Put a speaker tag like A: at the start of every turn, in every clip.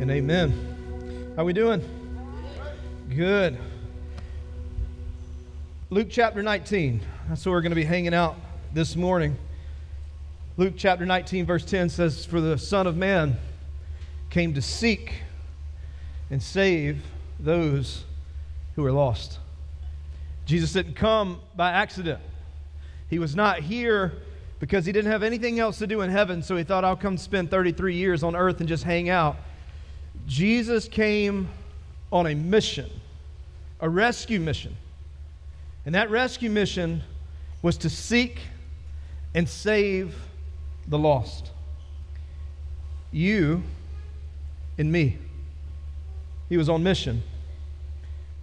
A: and amen. How we doing? Good. Luke chapter 19. That's where we're going to be hanging out this morning. Luke chapter 19, verse 10 says, For the Son of Man came to seek and save those who are lost. Jesus didn't come by accident. He was not here because he didn't have anything else to do in heaven, so he thought, I'll come spend 33 years on earth and just hang out. Jesus came on a mission, a rescue mission. And that rescue mission was to seek and save the lost. You and me. He was on mission.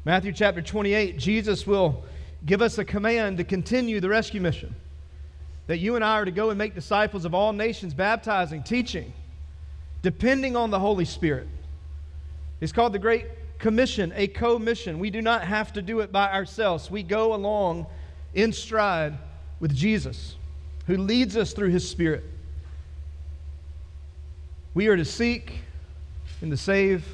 A: Matthew chapter 28, Jesus will give us a command to continue the rescue mission. That you and I are to go and make disciples of all nations, baptizing, teaching, depending on the Holy Spirit. It's called the Great Commission, a co mission. We do not have to do it by ourselves. We go along in stride with Jesus, who leads us through his Spirit. We are to seek and to save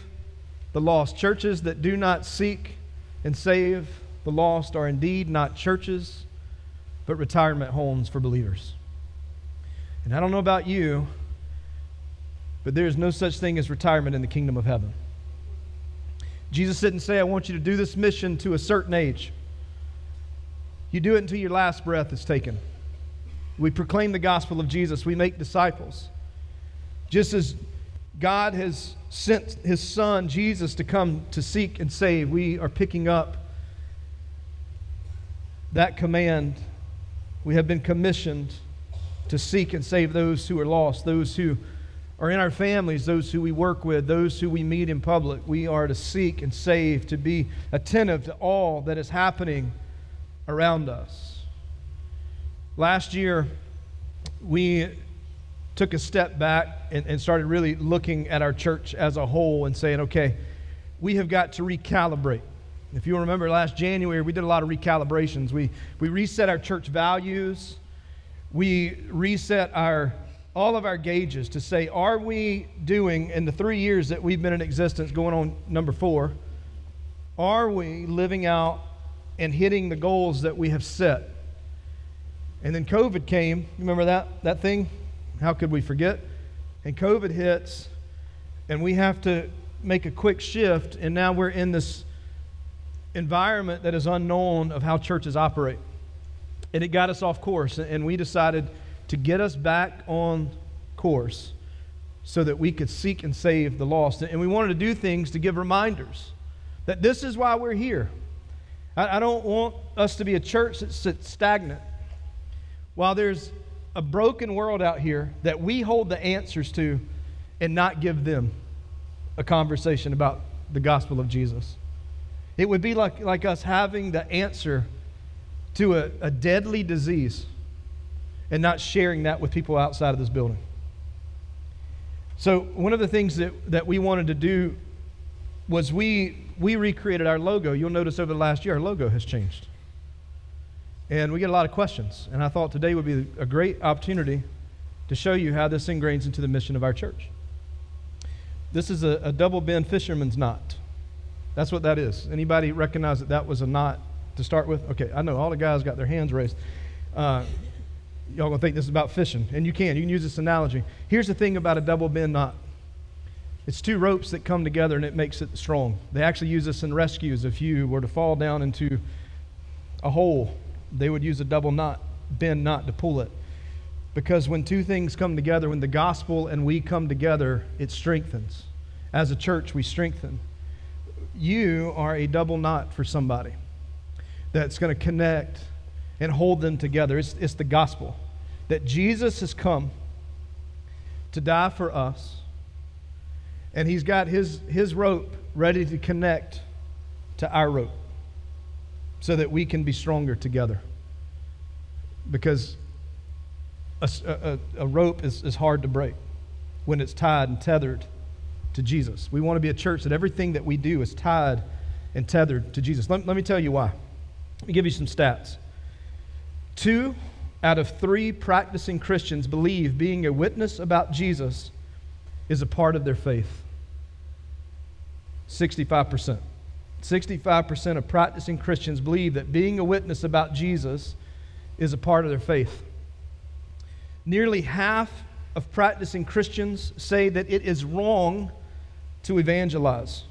A: the lost. Churches that do not seek and save the lost are indeed not churches, but retirement homes for believers. And I don't know about you, but there is no such thing as retirement in the kingdom of heaven. Jesus didn't say, I want you to do this mission to a certain age. You do it until your last breath is taken. We proclaim the gospel of Jesus, we make disciples. Just as God has sent his son, Jesus, to come to seek and save, we are picking up that command. We have been commissioned to seek and save those who are lost, those who are in our families, those who we work with, those who we meet in public. We are to seek and save, to be attentive to all that is happening around us. Last year, we took a step back and, and started really looking at our church as a whole and saying, okay, we have got to recalibrate. If you remember last January, we did a lot of recalibrations. We, we reset our church values. We reset our all of our gauges to say, are we doing, in the three years that we've been in existence, going on number four, are we living out and hitting the goals that we have set? And then COVID came. You Remember that, that thing? How could we forget? And COVID hits, and we have to make a quick shift, and now we're in this environment that is unknown of how churches operate. And it got us off course, and we decided to get us back on course so that we could seek and save the lost. And we wanted to do things to give reminders that this is why we're here. I, I don't want us to be a church that sits stagnant. While there's a broken world out here that we hold the answers to and not give them a conversation about the gospel of Jesus. It would be like, like us having the answer to a, a deadly disease and not sharing that with people outside of this building. So, one of the things that, that we wanted to do was we, we recreated our logo. You'll notice over the last year, our logo has changed. And we get a lot of questions. And I thought today would be a great opportunity to show you how this ingrains into the mission of our church. This is a, a double bend fisherman's knot. That's what that is. Anybody recognize that that was a knot to start with? Okay, I know all the guys got their hands raised. Uh, y'all gonna think this is about fishing, and you can. You can use this analogy. Here's the thing about a double bend knot. It's two ropes that come together and it makes it strong. They actually use this in rescues. If you were to fall down into a hole, they would use a double knot, bend knot to pull it. Because when two things come together, when the gospel and we come together, it strengthens. As a church, we strengthen. You are a double knot for somebody that's going to connect and hold them together. It's, it's the gospel that Jesus has come to die for us, and he's got his, his rope ready to connect to our rope so that we can be stronger together. Because a, a, a rope is, is hard to break when it's tied and tethered to Jesus. We want to be a church that everything that we do is tied and tethered to Jesus. Let, let me tell you why. Let me give you some stats. Two out of three practicing Christians believe being a witness about Jesus is a part of their faith. 65%. 65% of practicing Christians believe that being a witness about Jesus is a part of their faith. Nearly half of practicing Christians say that it is wrong to evangelize.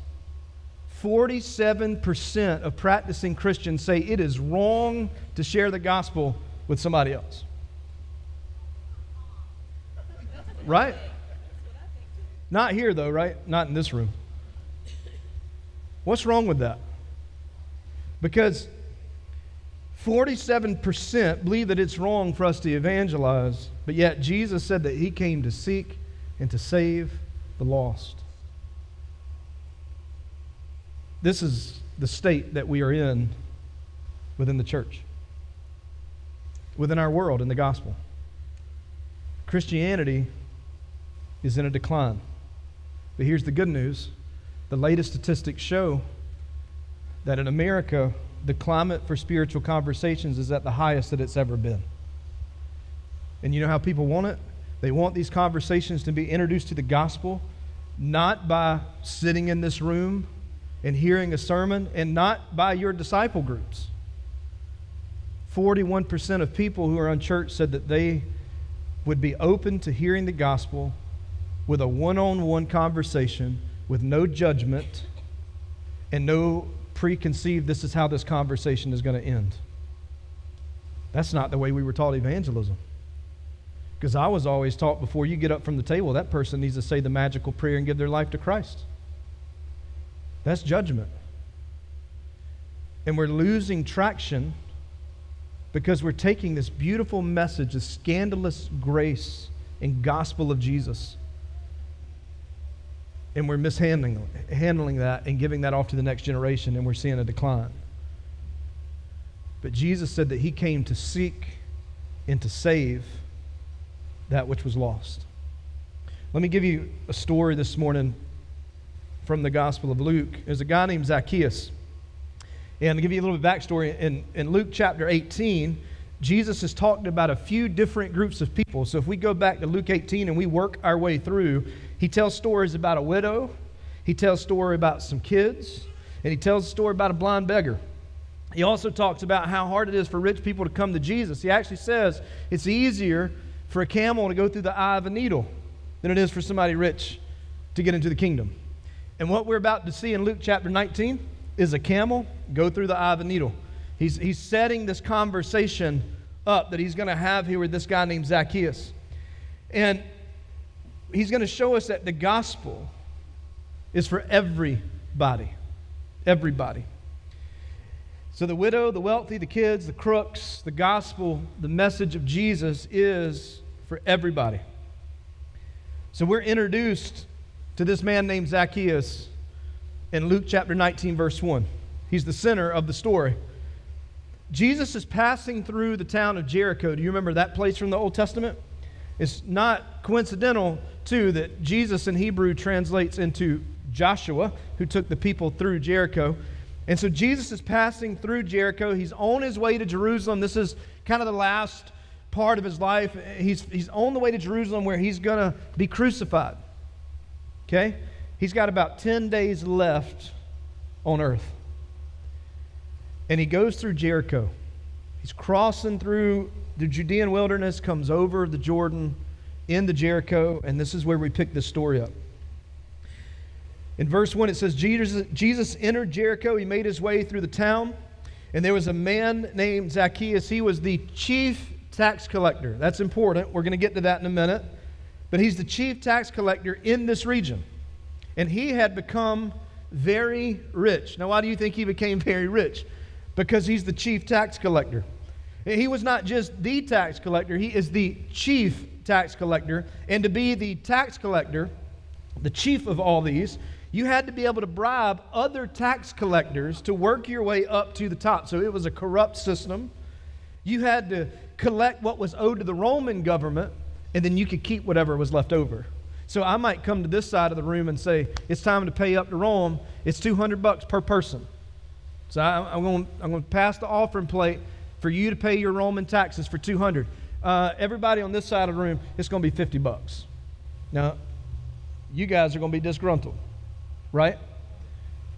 A: 47% of practicing Christians say it is wrong to share the gospel with somebody else. Right? Not here, though, right? Not in this room. What's wrong with that? Because 47% believe that it's wrong for us to evangelize, but yet Jesus said that he came to seek and to save the lost. This is the state that we are in within the church, within our world in the gospel. Christianity is in a decline. But here's the good news the latest statistics show that in America, the climate for spiritual conversations is at the highest that it's ever been. And you know how people want it? They want these conversations to be introduced to the gospel, not by sitting in this room and hearing a sermon, and not by your disciple groups. 41% of people who are unchurched said that they would be open to hearing the gospel with a one on one conversation with no judgment and no preconceived, this is how this conversation is going to end. That's not the way we were taught evangelism. Because I was always taught before you get up from the table, that person needs to say the magical prayer and give their life to Christ. That's judgment. And we're losing traction because we're taking this beautiful message, this scandalous grace and gospel of Jesus, and we're mishandling handling that and giving that off to the next generation, and we're seeing a decline. But Jesus said that He came to seek and to save that which was lost. Let me give you a story this morning from the Gospel of Luke. There's a guy named Zacchaeus. And to give you a little bit of backstory, in, in Luke chapter 18, Jesus has talked about a few different groups of people. So if we go back to Luke 18 and we work our way through, he tells stories about a widow, he tells story about some kids, and he tells a story about a blind beggar. He also talks about how hard it is for rich people to come to Jesus. He actually says it's easier for a camel to go through the eye of a needle than it is for somebody rich to get into the kingdom. And what we're about to see in Luke chapter 19 is a camel go through the eye of a needle. He's, he's setting this conversation up that he's going to have here with this guy named Zacchaeus. And he's going to show us that the gospel is for everybody. Everybody. So the widow, the wealthy, the kids, the crooks, the gospel, the message of Jesus is for everybody. So we're introduced to this man named Zacchaeus in Luke chapter 19, verse 1. He's the center of the story. Jesus is passing through the town of Jericho. Do you remember that place from the Old Testament? It's not coincidental, too, that Jesus in Hebrew translates into Joshua, who took the people through Jericho. And so Jesus is passing through Jericho. He's on his way to Jerusalem. This is kind of the last part of his life. He's, he's on the way to Jerusalem where he's going to be crucified. Okay? He's got about 10 days left on earth. And he goes through Jericho. He's crossing through the Judean wilderness, comes over the Jordan into Jericho, and this is where we pick this story up. In verse 1, it says, Jesus, Jesus entered Jericho. He made his way through the town, and there was a man named Zacchaeus. He was the chief tax collector. That's important. We're going to get to that in a minute. But he's the chief tax collector in this region. And he had become very rich. Now, why do you think he became very rich? Because he's the chief tax collector. He was not just the tax collector, he is the chief tax collector. And to be the tax collector, the chief of all these, you had to be able to bribe other tax collectors to work your way up to the top. So it was a corrupt system. You had to collect what was owed to the Roman government, and then you could keep whatever was left over. So I might come to this side of the room and say, it's time to pay up to Rome. It's 200 bucks per person. So I, am going, I'm going to pass the offering plate for you to pay your Roman taxes for 200. Uh, everybody on this side of the room, it's going to be 50 bucks. Now, you guys are going to be disgruntled, right?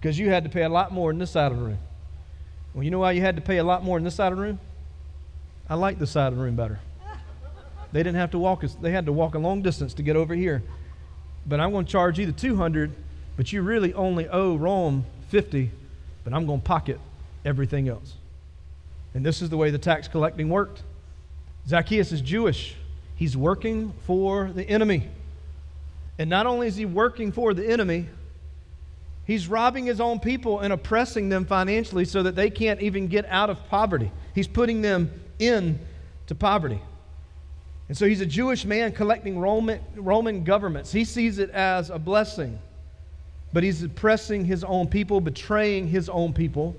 A: because you had to pay a lot more in this side of the room. Well, you know why you had to pay a lot more in this side of the room? I like this side of the room better. They didn't have to walk, they had to walk a long distance to get over here. But I'm going to charge you the 200, but you really only owe Rome 50, but I'm going to pocket everything else. And this is the way the tax collecting worked. Zacchaeus is Jewish. He's working for the enemy. And not only is he working for the enemy, he's robbing his own people and oppressing them financially so that they can't even get out of poverty. He's putting them into poverty. And so he's a Jewish man collecting Roman, Roman governments. He sees it as a blessing, but he's oppressing his own people, betraying his own people.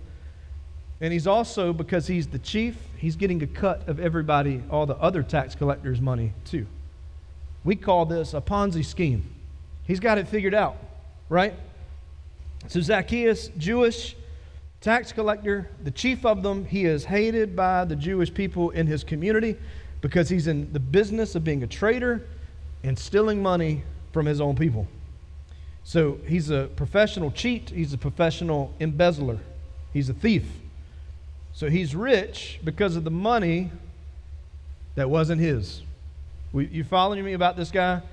A: And he's also, because he's the chief, he's getting a cut of everybody, all the other tax collectors' money, too. We call this a Ponzi scheme. He's got it figured out, right? So Zacchaeus, Jewish tax collector, the chief of them, he is hated by the Jewish people in his community because he's in the business of being a traitor and stealing money from his own people. So he's a professional cheat, he's a professional embezzler, he's a thief. So he's rich because of the money that wasn't his. You following me about this guy?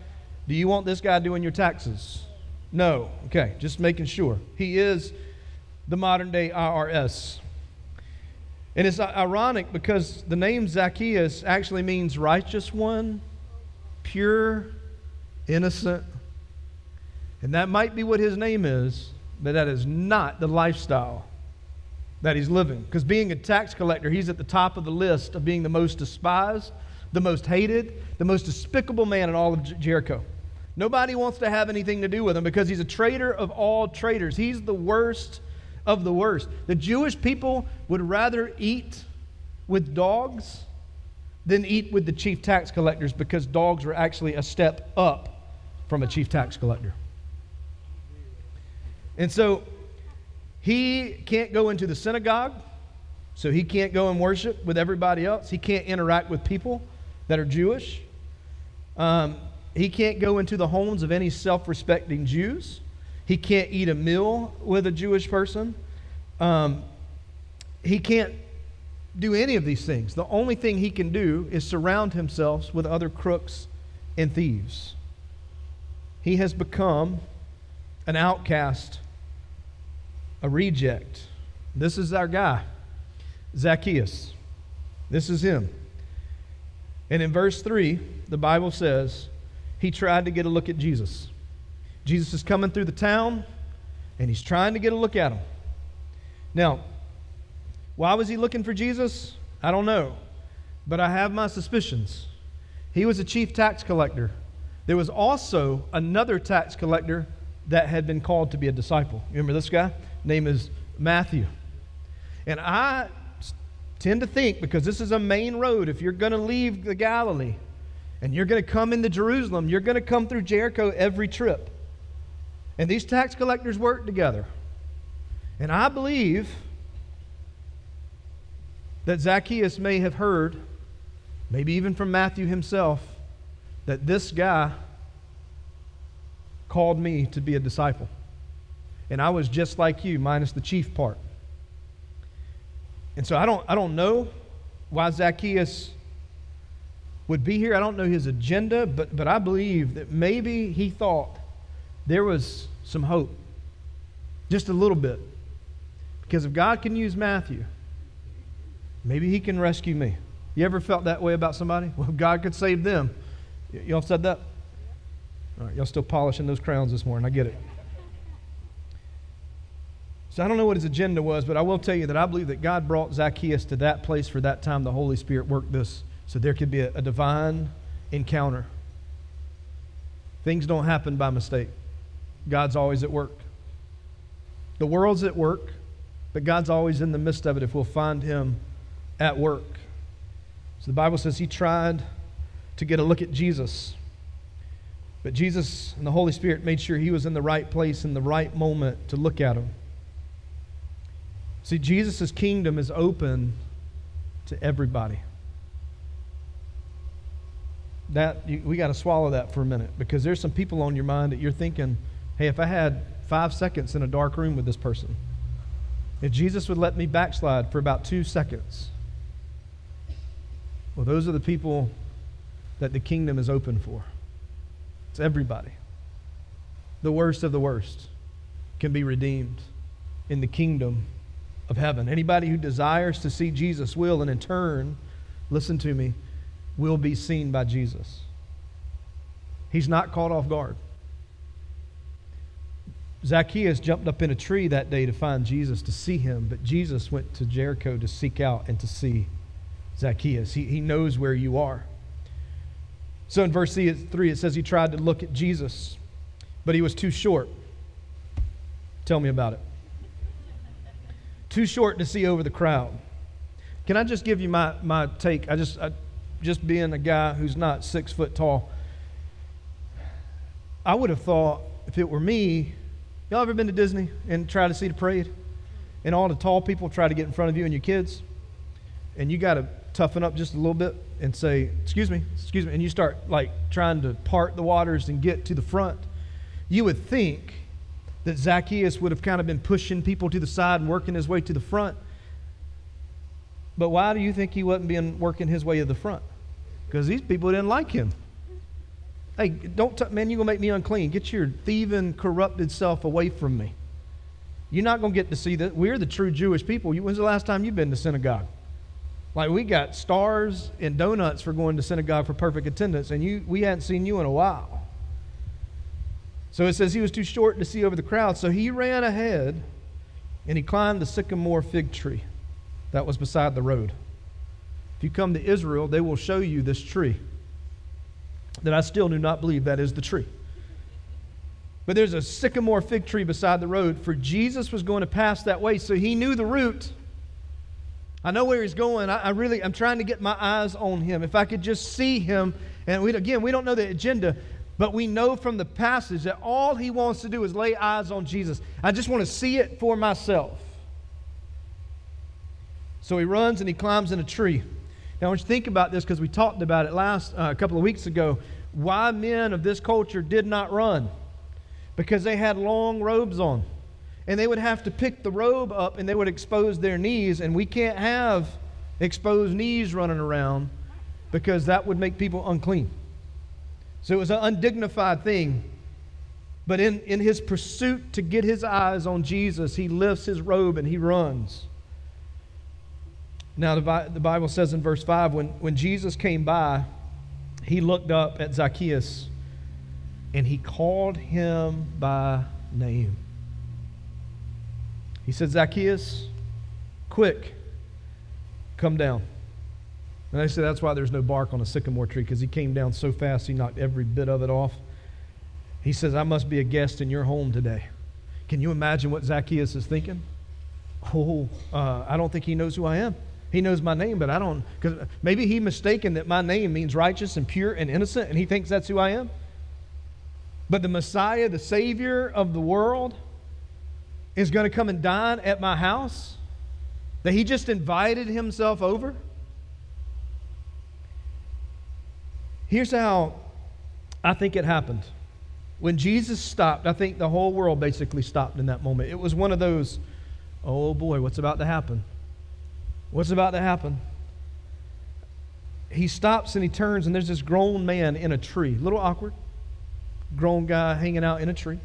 A: Do you want this guy doing your taxes? No. Okay, just making sure. He is the modern day IRS. And it's ironic because the name Zacchaeus actually means righteous one, pure, innocent. And that might be what his name is, but that is not the lifestyle that he's living. Because being a tax collector, he's at the top of the list of being the most despised, the most hated, the most despicable man in all of Jericho. Nobody wants to have anything to do with him because he's a traitor of all traitors. He's the worst of the worst. The Jewish people would rather eat with dogs than eat with the chief tax collectors because dogs were actually a step up from a chief tax collector. And so he can't go into the synagogue, so he can't go and worship with everybody else. He can't interact with people that are Jewish. Um, he can't go into the homes of any self respecting Jews. He can't eat a meal with a Jewish person. Um, he can't do any of these things. The only thing he can do is surround himself with other crooks and thieves. He has become an outcast, a reject. This is our guy, Zacchaeus. This is him. And in verse 3, the Bible says he tried to get a look at Jesus. Jesus is coming through the town, and he's trying to get a look at him. Now, why was he looking for Jesus? I don't know, but I have my suspicions. He was a chief tax collector. There was also another tax collector that had been called to be a disciple. You remember this guy? Name is Matthew. And I tend to think because this is a main road, if you're going to leave the Galilee and you're going to come into Jerusalem, you're going to come through Jericho every trip. And these tax collectors worked together. And I believe that Zacchaeus may have heard, maybe even from Matthew himself, that this guy called me to be a disciple. And I was just like you, minus the chief part. And so I don't, I don't know why Zacchaeus would be here. I don't know his agenda, but, but I believe that maybe he thought there was some hope, just a little bit. Because if God can use Matthew, maybe he can rescue me. You ever felt that way about somebody? Well, God could save them. Y- y'all said that? All right, y'all still polishing those crowns this morning. I get it. So I don't know what his agenda was, but I will tell you that I believe that God brought Zacchaeus to that place for that time the Holy Spirit worked this so there could be a, a divine encounter. Things don't happen by mistake. God's always at work. The world's at work. But God's always in the midst of it if we'll find Him at work. So the Bible says He tried to get a look at Jesus. But Jesus and the Holy Spirit made sure He was in the right place in the right moment to look at Him. See, Jesus' kingdom is open to everybody. That you, we got to swallow that for a minute because there's some people on your mind that you're thinking, hey, if I had five seconds in a dark room with this person. If Jesus would let me backslide for about two seconds, well, those are the people that the kingdom is open for. It's everybody. The worst of the worst can be redeemed in the kingdom of heaven. Anybody who desires to see Jesus will, and in turn, listen to me, will be seen by Jesus. He's not caught off guard. Zacchaeus jumped up in a tree that day to find Jesus, to see him, but Jesus went to Jericho to seek out and to see Zacchaeus. He, he knows where you are. So in verse 3, it says he tried to look at Jesus, but he was too short. Tell me about it. Too short to see over the crowd. Can I just give you my, my take? I just, I, just being a guy who's not six foot tall, I would have thought if it were me, y'all ever been to Disney and try to see the parade? And all the tall people try to get in front of you and your kids? And you got to toughen up just a little bit and say, Excuse me, excuse me. And you start like trying to part the waters and get to the front. You would think that Zacchaeus would have kind of been pushing people to the side and working his way to the front. But why do you think he wasn't being working his way to the front? Because these people didn't like him. Hey, don't, t- man, you're going to make me unclean. Get your thieving, corrupted self away from me. You're not going to get to see that. We're the true Jewish people. When's the last time you've been to synagogue? Like, we got stars and donuts for going to synagogue for perfect attendance, and you, we hadn't seen you in a while. So it says he was too short to see over the crowd, so he ran ahead and he climbed the sycamore fig tree that was beside the road. If you come to Israel, they will show you this tree that I still do not believe that is the tree. But there's a sycamore fig tree beside the road, for Jesus was going to pass that way, so he knew the route. I know where he's going. I, I really, I'm trying to get my eyes on him. If I could just see him, and we, again, we don't know the agenda, but we know from the passage that all he wants to do is lay eyes on Jesus. I just want to see it for myself. So he runs and he climbs in a tree. Now, I want you to think about this because we talked about it last uh, a couple of weeks ago. Why men of this culture did not run? Because they had long robes on. And they would have to pick the robe up and they would expose their knees. And we can't have exposed knees running around because that would make people unclean. So it was an undignified thing. But in, in his pursuit to get his eyes on Jesus, he lifts his robe and he runs. Now, the, the Bible says in verse 5 when, when Jesus came by, he looked up at Zacchaeus and he called him by name. He said, Zacchaeus, quick, come down. And they said that's why there's no bark on a sycamore tree because he came down so fast he knocked every bit of it off. He says, I must be a guest in your home today. Can you imagine what Zacchaeus is thinking? Oh, uh, I don't think he knows who I am. He knows my name, but I don't. Because maybe he mistaken that my name means righteous and pure and innocent, and he thinks that's who I am. But the Messiah, the Savior of the world, is going to come and dine at my house. That he just invited himself over. Here's how I think it happened. When Jesus stopped, I think the whole world basically stopped in that moment. It was one of those, oh boy, what's about to happen? What's about to happen? He stops and he turns, and there's this grown man in a tree. A little awkward. Grown guy hanging out in a tree.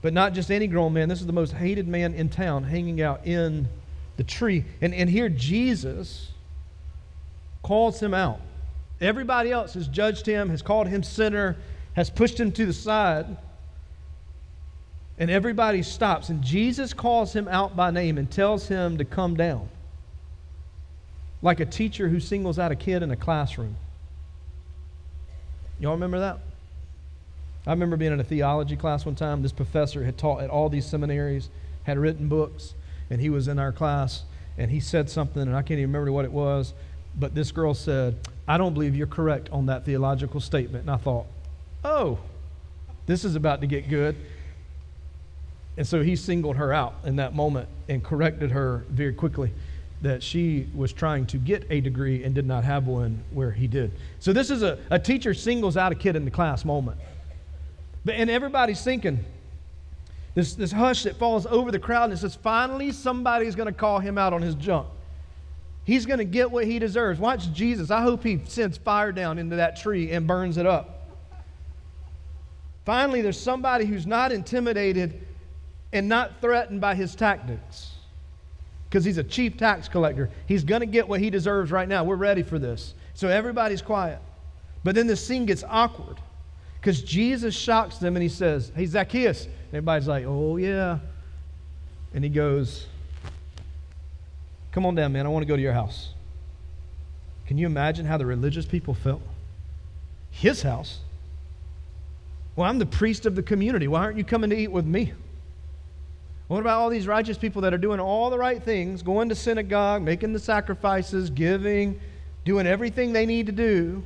A: But not just any grown man. This is the most hated man in town hanging out in the tree. And, and here Jesus calls him out. Everybody else has judged him, has called him sinner, has pushed him to the side. And everybody stops, and Jesus calls him out by name and tells him to come down. Like a teacher who singles out a kid in a classroom. Y'all remember that? I remember being in a theology class one time. This professor had taught at all these seminaries, had written books, and he was in our class, and he said something, and I can't even remember what it was, but this girl said, I don't believe you're correct on that theological statement. And I thought, oh, this is about to get good. And so he singled her out in that moment and corrected her very quickly that she was trying to get a degree and did not have one where he did. So this is a, a teacher singles out a kid in the class moment. But, and everybody's thinking, This, this hush that falls over the crowd and it says, finally, somebody's going to call him out on his junk. He's going to get what he deserves. Watch Jesus. I hope he sends fire down into that tree and burns it up. Finally, there's somebody who's not intimidated and not threatened by his tactics because he's a chief tax collector. He's going to get what he deserves right now. We're ready for this. So everybody's quiet. But then the scene gets awkward because Jesus shocks them and he says, Hey, Zacchaeus. And everybody's like, Oh, yeah. And he goes, Come on down, man. I want to go to your house. Can you imagine how the religious people felt? His house? Well, I'm the priest of the community. Why aren't you coming to eat with me? What about all these righteous people that are doing all the right things, going to synagogue, making the sacrifices, giving, doing everything they need to do?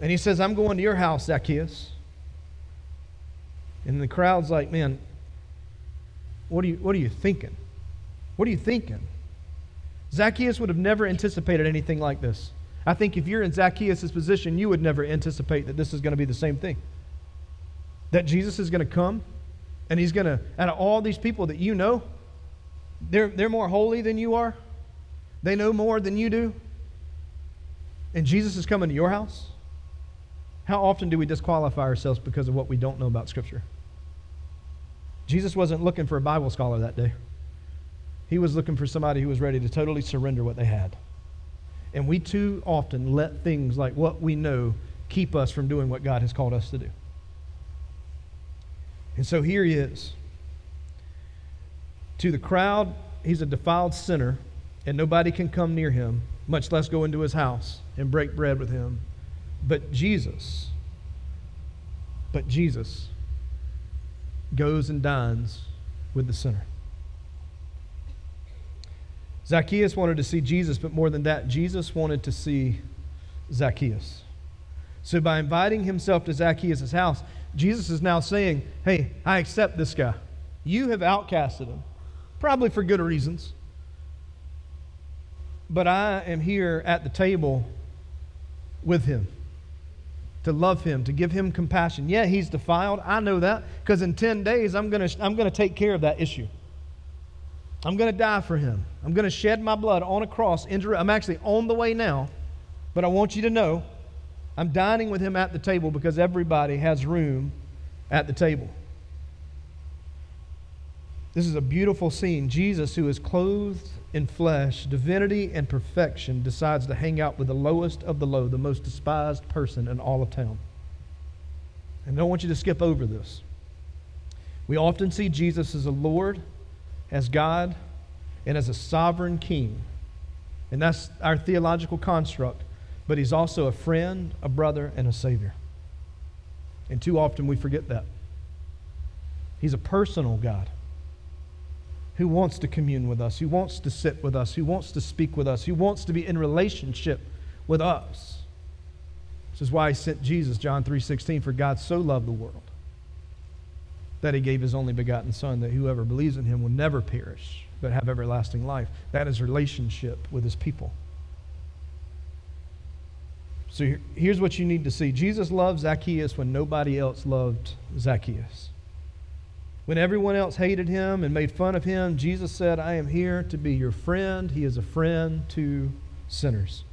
A: And he says, I'm going to your house, Zacchaeus. And the crowd's like, man, what are you, what are you thinking? What are you thinking? Zacchaeus would have never anticipated anything like this. I think if you're in Zacchaeus' position, you would never anticipate that this is going to be the same thing. That Jesus is going to come and he's going to, out of all these people that you know, they're, they're more holy than you are. They know more than you do. And Jesus is coming to your house. How often do we disqualify ourselves because of what we don't know about Scripture? Jesus wasn't looking for a Bible scholar that day. He was looking for somebody who was ready to totally surrender what they had. And we too often let things like what we know keep us from doing what God has called us to do. And so here he is. To the crowd, he's a defiled sinner, and nobody can come near him, much less go into his house and break bread with him. But Jesus, but Jesus goes and dines with the sinner. Zacchaeus wanted to see Jesus, but more than that, Jesus wanted to see Zacchaeus. So by inviting himself to Zacchaeus' house, Jesus is now saying, Hey, I accept this guy. You have outcasted him, probably for good reasons. But I am here at the table with him to love him, to give him compassion. Yeah, he's defiled. I know that because in 10 days, I'm going to I'm going to take care of that issue. I'm going to die for him. I'm going to shed my blood on a cross. I'm actually on the way now, but I want you to know I'm dining with him at the table because everybody has room at the table. This is a beautiful scene. Jesus, who is clothed in flesh, divinity, and perfection, decides to hang out with the lowest of the low, the most despised person in all of town. And I don't want you to skip over this. We often see Jesus as a Lord, as God, and as a sovereign king. And that's our theological construct but he's also a friend, a brother, and a savior. And too often we forget that. He's a personal God who wants to commune with us, who wants to sit with us, who wants to speak with us, who wants to be in relationship with us. This is why he sent Jesus, John 3:16, for God so loved the world that he gave his only begotten son that whoever believes in him will never perish but have everlasting life. That is relationship with his people. So here's what you need to see Jesus loved Zacchaeus when nobody else loved Zacchaeus. When everyone else hated him and made fun of him, Jesus said, I am here to be your friend. He is a friend to sinners.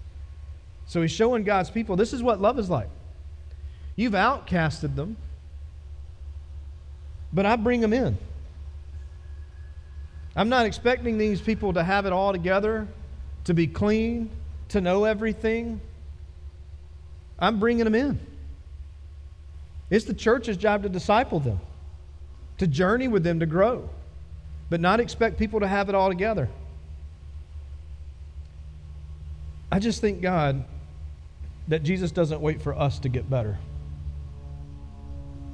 A: So he's showing God's people this is what love is like. You've outcasted them, but I bring them in. I'm not expecting these people to have it all together, to be clean, to know everything. I'm bringing them in. It's the church's job to disciple them, to journey with them, to grow, but not expect people to have it all together. I just thank God that Jesus doesn't wait for us to get better.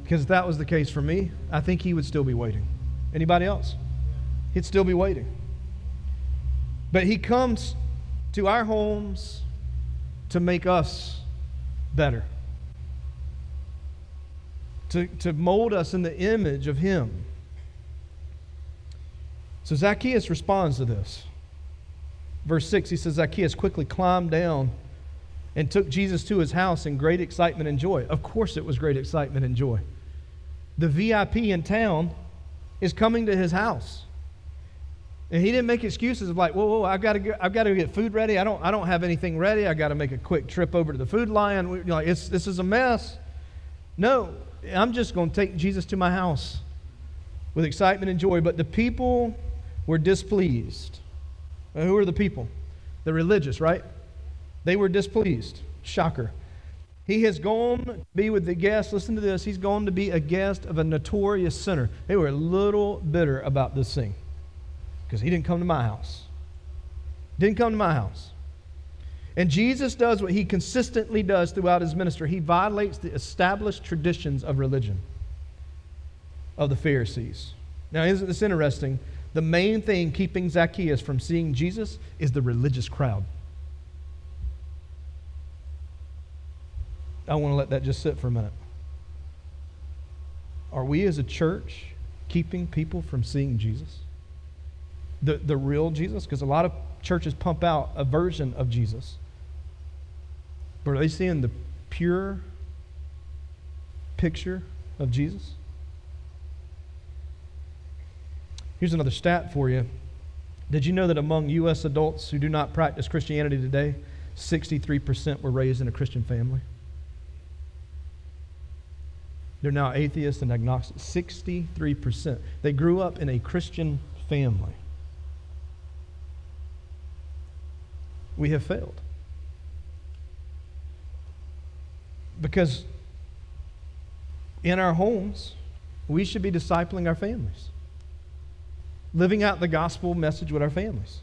A: Because if that was the case for me, I think he would still be waiting. Anybody else? He'd still be waiting. But he comes to our homes to make us better. To, to mold us in the image of Him. So Zacchaeus responds to this. Verse 6, he says, Zacchaeus quickly climbed down and took Jesus to his house in great excitement and joy. Of course, it was great excitement and joy. The VIP in town is coming to his house. And he didn't make excuses of like, whoa, whoa, I've got to I've got to get food ready. I don't, I don't have anything ready. I got to make a quick trip over to the food line. Know, like, it's, this is a mess. No, I'm just going to take Jesus to my house with excitement and joy. But the people were displeased. Now, who are the people? The religious, right? They were displeased. Shocker. He has gone to be with the guest. Listen to this. He's gone to be a guest of a notorious sinner. They were a little bitter about this thing because he didn't come to my house. Didn't come to my house. And Jesus does what he consistently does throughout his ministry. He violates the established traditions of religion, of the Pharisees. Now, isn't this interesting? The main thing keeping Zacchaeus from seeing Jesus is the religious crowd. I want to let that just sit for a minute. Are we as a church keeping people from seeing Jesus? The, the real Jesus? Because a lot of churches pump out a version of Jesus. But are they seeing the pure picture of Jesus? Here's another stat for you. Did you know that among U.S. adults who do not practice Christianity today, 63% were raised in a Christian family? They're now atheists and agnostics. 63%. They grew up in a Christian family. We have failed. Because in our homes, we should be discipling our families, living out the gospel message with our families.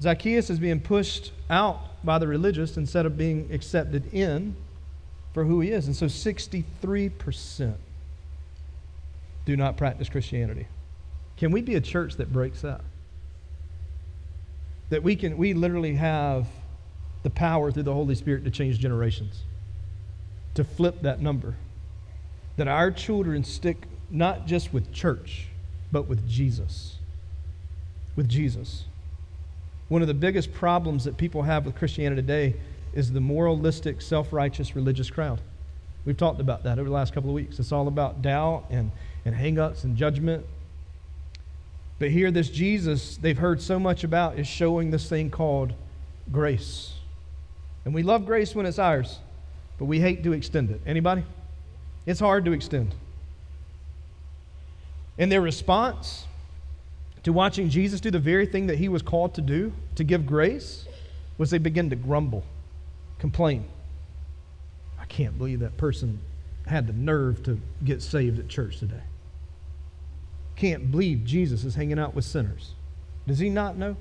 A: Zacchaeus is being pushed out by the religious instead of being accepted in for who he is. And so 63% do not practice Christianity. Can we be a church that breaks that? That we can we literally have the power through the Holy Spirit to change generations. To flip that number. That our children stick not just with church, but with Jesus. With Jesus. One of the biggest problems that people have with Christianity today is the moralistic, self righteous religious crowd. We've talked about that over the last couple of weeks. It's all about doubt and, and hang ups and judgment but here, this Jesus they've heard so much about is showing this thing called grace. And we love grace when it's ours, but we hate to extend it. Anybody? It's hard to extend. And their response to watching Jesus do the very thing that he was called to do, to give grace, was they begin to grumble, complain. I can't believe that person had the nerve to get saved at church today can't believe Jesus is hanging out with sinners. Does he not know?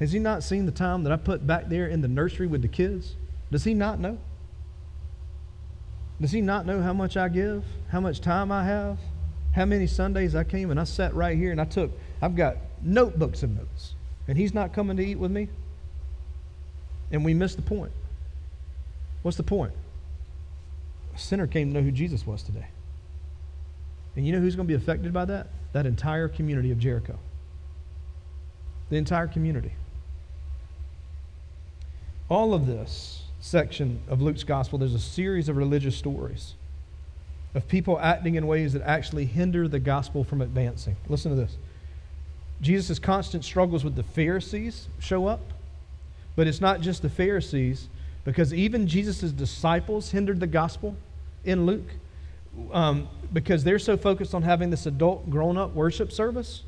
A: Has he not seen the time that I put back there in the nursery with the kids? Does he not know? Does he not know how much I give? How much time I have? How many Sundays I came and I sat right here and I took, I've got notebooks of notes. And he's not coming to eat with me? And we missed the point. What's the point? A sinner came to know who Jesus was today. And you know who's going to be affected by that? That entire community of Jericho. The entire community. All of this section of Luke's gospel, there's a series of religious stories of people acting in ways that actually hinder the gospel from advancing. Listen to this. Jesus' constant struggles with the Pharisees show up, but it's not just the Pharisees, because even Jesus' disciples hindered the gospel in Luke um, because they're so focused on having this adult, grown up worship service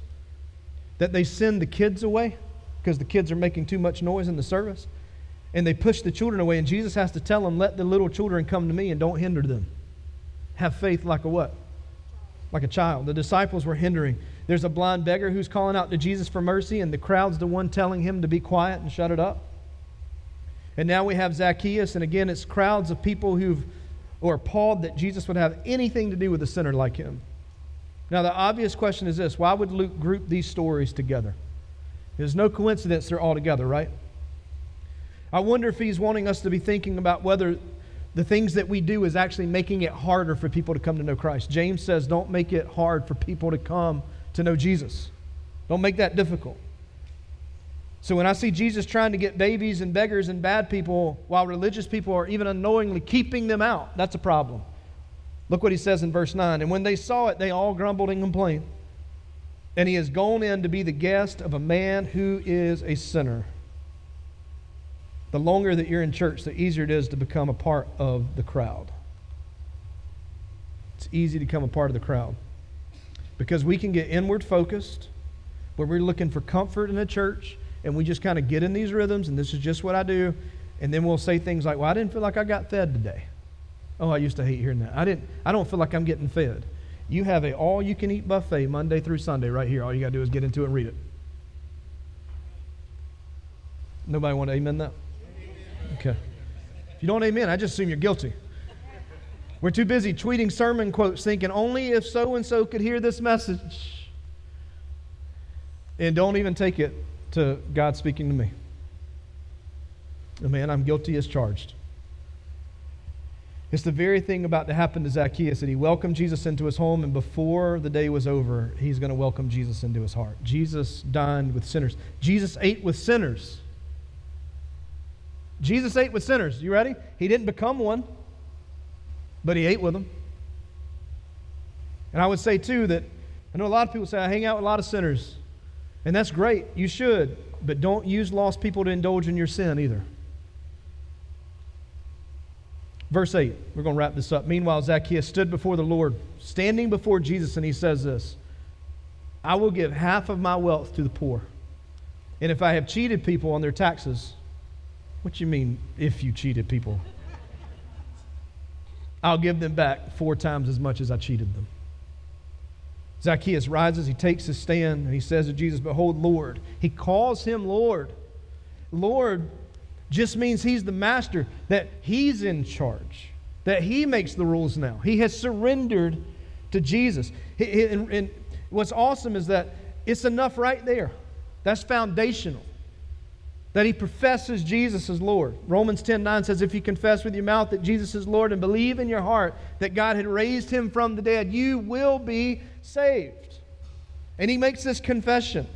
A: that they send the kids away because the kids are making too much noise in the service. And they push the children away. And Jesus has to tell them, let the little children come to me and don't hinder them. Have faith like a what? Like a child. The disciples were hindering. There's a blind beggar who's calling out to Jesus for mercy, and the crowd's the one telling him to be quiet and shut it up. And now we have Zacchaeus, and again, it's crowds of people who've or appalled that Jesus would have anything to do with a sinner like him. Now, the obvious question is this why would Luke group these stories together? There's no coincidence they're all together, right? I wonder if he's wanting us to be thinking about whether the things that we do is actually making it harder for people to come to know Christ. James says, don't make it hard for people to come to know Jesus. Don't make that difficult. So when I see Jesus trying to get babies and beggars and bad people while religious people are even unknowingly keeping them out, that's a problem. Look what he says in verse 9. And when they saw it, they all grumbled and complained. And he has gone in to be the guest of a man who is a sinner. The longer that you're in church, the easier it is to become a part of the crowd. It's easy to become a part of the crowd because we can get inward focused, where we're looking for comfort in the church, and we just kind of get in these rhythms, and this is just what I do. And then we'll say things like, Well, I didn't feel like I got fed today. Oh, I used to hate hearing that. I didn't I don't feel like I'm getting fed. You have a all you can eat buffet Monday through Sunday right here. All you got to do is get into it and read it. Nobody want to amen that? Okay. If you don't amen, I just assume you're guilty. We're too busy tweeting sermon quotes thinking only if so and so could hear this message. And don't even take it to God speaking to me. The man, I'm guilty as charged. It's the very thing about to happen to Zacchaeus that he welcomed Jesus into his home, and before the day was over, he's going to welcome Jesus into his heart. Jesus dined with sinners. Jesus ate with sinners. Jesus ate with sinners. You ready? He didn't become one, but he ate with them. And I would say, too, that I know a lot of people say, I hang out with a lot of sinners. And that's great. You should. But don't use lost people to indulge in your sin either. Verse 8, we're going to wrap this up. Meanwhile, Zacchaeus stood before the Lord, standing before Jesus, and he says this I will give half of my wealth to the poor. And if I have cheated people on their taxes, what you mean if you cheated people? I'll give them back four times as much as I cheated them. Zacchaeus rises, he takes his stand, and he says to Jesus, Behold, Lord. He calls him Lord. Lord just means he's the master, that he's in charge, that he makes the rules now. He has surrendered to Jesus. And, what's awesome is that it's enough right there. That's foundational. That he professes Jesus as Lord. Romans 10 9 says, If you confess with your mouth that Jesus is Lord and believe in your heart that God had raised him from the dead, you will be saved. And he makes this confession.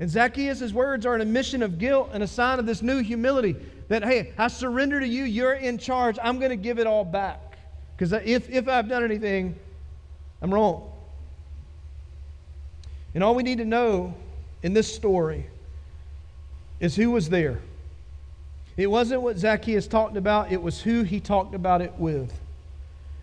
A: And Zacchaeus' words are an admission of guilt and a sign of this new humility that, hey, I surrender to you. You're in charge. I'm going to give it all back. Because if, if I've done anything, I'm wrong. And all we need to know in this story is who was there. It wasn't what Zacchaeus talked about, it was who he talked about it with.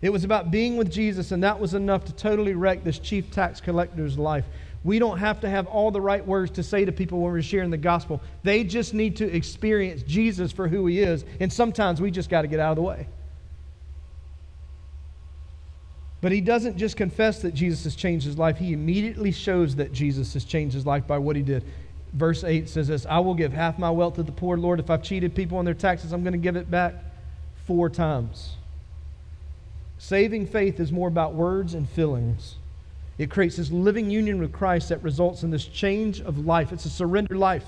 A: It was about being with Jesus, and that was enough to totally wreck this chief tax collector's life. We don't have to have all the right words to say to people when we're sharing the gospel. They just need to experience Jesus for who he is. And sometimes we just got to get out of the way. But he doesn't just confess that Jesus has changed his life, he immediately shows that Jesus has changed his life by what he did. Verse 8 says this I will give half my wealth to the poor, Lord. If I've cheated people on their taxes, I'm going to give it back four times. Saving faith is more about words and feelings it creates this living union with Christ that results in this change of life. It's a surrendered life.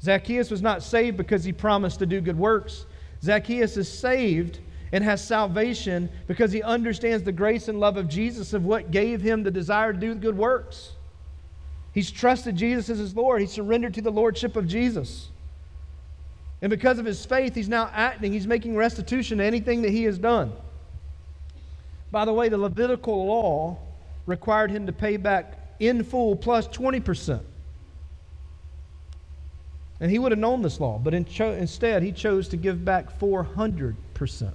A: Zacchaeus was not saved because he promised to do good works. Zacchaeus is saved and has salvation because he understands the grace and love of Jesus of what gave him the desire to do good works. He's trusted Jesus as his Lord. He surrendered to the lordship of Jesus. And because of his faith, he's now acting, he's making restitution to anything that he has done. By the way, the Levitical law required him to pay back in full plus 20%. And he would have known this law, but in cho- instead he chose to give back 400%,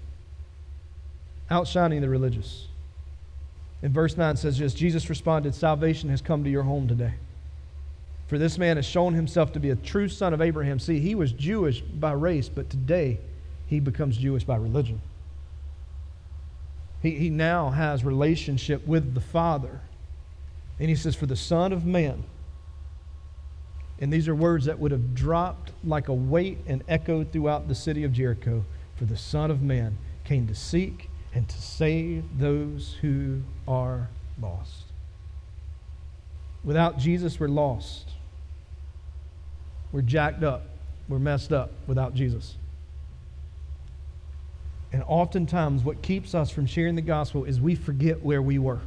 A: outshining the religious. And verse 9 says this Jesus responded, Salvation has come to your home today. For this man has shown himself to be a true son of Abraham. See, he was Jewish by race, but today he becomes Jewish by religion. He, he now has relationship with the Father. And he says, For the Son of Man. And these are words that would have dropped like a weight and echoed throughout the city of Jericho. For the Son of Man came to seek and to save those who are lost. Without Jesus, we're lost. We're jacked up. We're messed up without Jesus. And oftentimes, what keeps us from sharing the gospel is we forget where we were.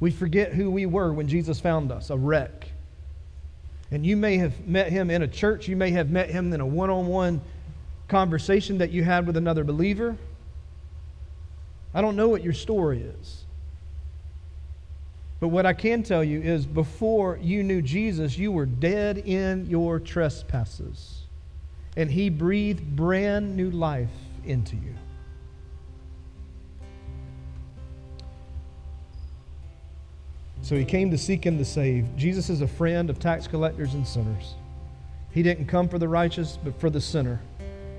A: We forget who we were when Jesus found us, a wreck. And you may have met him in a church, you may have met him in a one on one conversation that you had with another believer. I don't know what your story is. But what I can tell you is before you knew Jesus, you were dead in your trespasses. And he breathed brand new life into you. So he came to seek and to save. Jesus is a friend of tax collectors and sinners. He didn't come for the righteous, but for the sinner.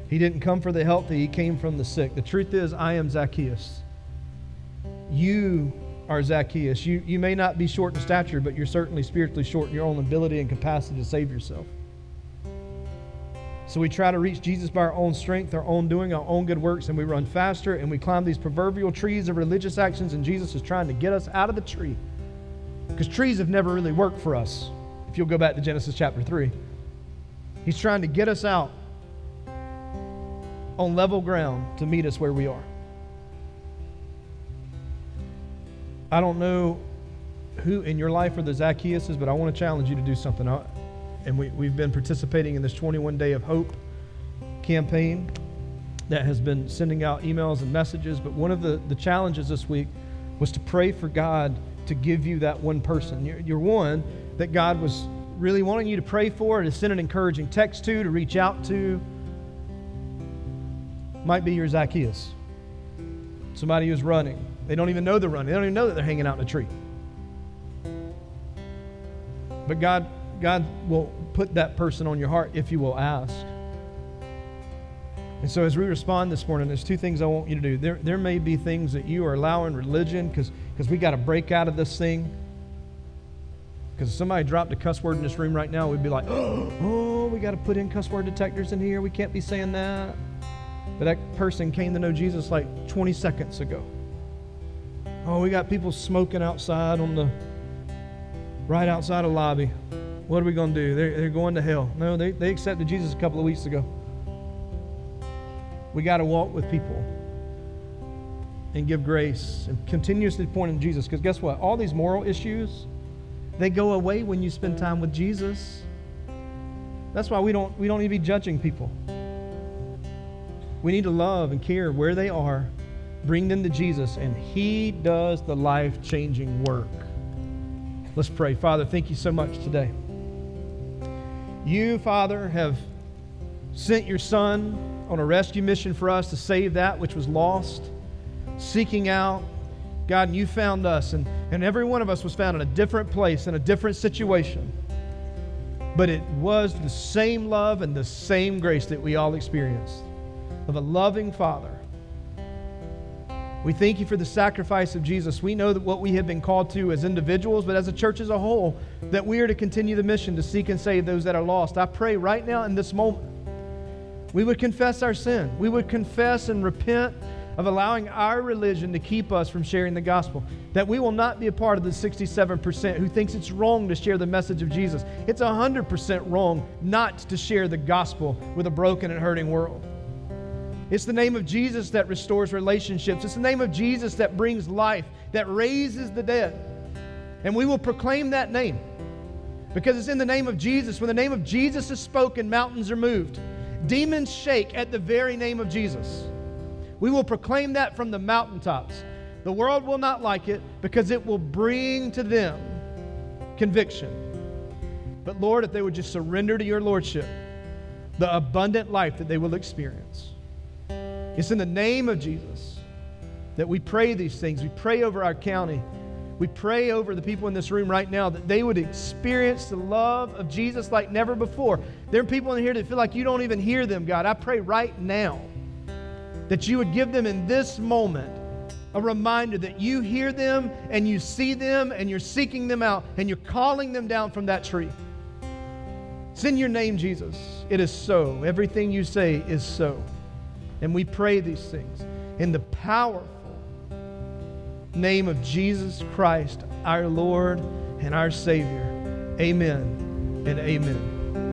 A: He didn't come for the healthy, he came from the sick. The truth is, I am Zacchaeus. You are Zacchaeus. You, you may not be short in stature, but you're certainly spiritually short in your own ability and capacity to save yourself. So we try to reach Jesus by our own strength, our own doing, our own good works, and we run faster and we climb these proverbial trees of religious actions, and Jesus is trying to get us out of the tree. Because trees have never really worked for us, if you'll go back to Genesis chapter 3. He's trying to get us out on level ground to meet us where we are. I don't know who in your life are the Zacchaeuses, but I want to challenge you to do something. And we, we've been participating in this 21 Day of Hope campaign that has been sending out emails and messages. But one of the, the challenges this week was to pray for God to give you that one person. You're, you're one that God was really wanting you to pray for, to send an encouraging text to, to reach out to. Might be your Zacchaeus. Somebody who's running. They don't even know they're running. They don't even know that they're hanging out in a tree. But God, God will put that person on your heart if you will ask. And so, as we respond this morning, there's two things I want you to do. There, there may be things that you are allowing religion because we got to break out of this thing. Because if somebody dropped a cuss word in this room right now, we'd be like, oh, we got to put in cuss word detectors in here. We can't be saying that. But that person came to know Jesus like 20 seconds ago. Oh, we got people smoking outside on the right outside of lobby. What are we going to do? They're, they're going to hell. No, they, they accepted Jesus a couple of weeks ago. We got to walk with people and give grace and continuously point in Jesus. Because guess what? All these moral issues, they go away when you spend time with Jesus. That's why we don't, we don't need to be judging people. We need to love and care where they are, bring them to Jesus, and He does the life changing work. Let's pray. Father, thank you so much today. You, Father, have sent your Son on a rescue mission for us to save that which was lost, seeking out. God, and you found us, and, and every one of us was found in a different place, in a different situation. But it was the same love and the same grace that we all experienced of a loving Father. We thank you for the sacrifice of Jesus. We know that what we have been called to as individuals, but as a church as a whole, that we are to continue the mission to seek and save those that are lost. I pray right now in this moment, we would confess our sin. We would confess and repent of allowing our religion to keep us from sharing the gospel. That we will not be a part of the 67% who thinks it's wrong to share the message of Jesus. It's 100% wrong not to share the gospel with a broken and hurting world. It's the name of Jesus that restores relationships. It's the name of Jesus that brings life, that raises the dead. And we will proclaim that name because it's in the name of Jesus. When the name of Jesus is spoken, mountains are moved, demons shake at the very name of Jesus. We will proclaim that from the mountaintops. The world will not like it because it will bring to them conviction. But Lord, if they would just surrender to your Lordship, the abundant life that they will experience. It's in the name of Jesus that we pray these things. We pray over our county. We pray over the people in this room right now that they would experience the love of Jesus like never before. There are people in here that feel like you don't even hear them, God. I pray right now that you would give them in this moment a reminder that you hear them and you see them and you're seeking them out and you're calling them down from that tree. It's in your name, Jesus. It is so. Everything you say is so. And we pray these things in the powerful name of Jesus Christ, our Lord and our Savior. Amen and amen.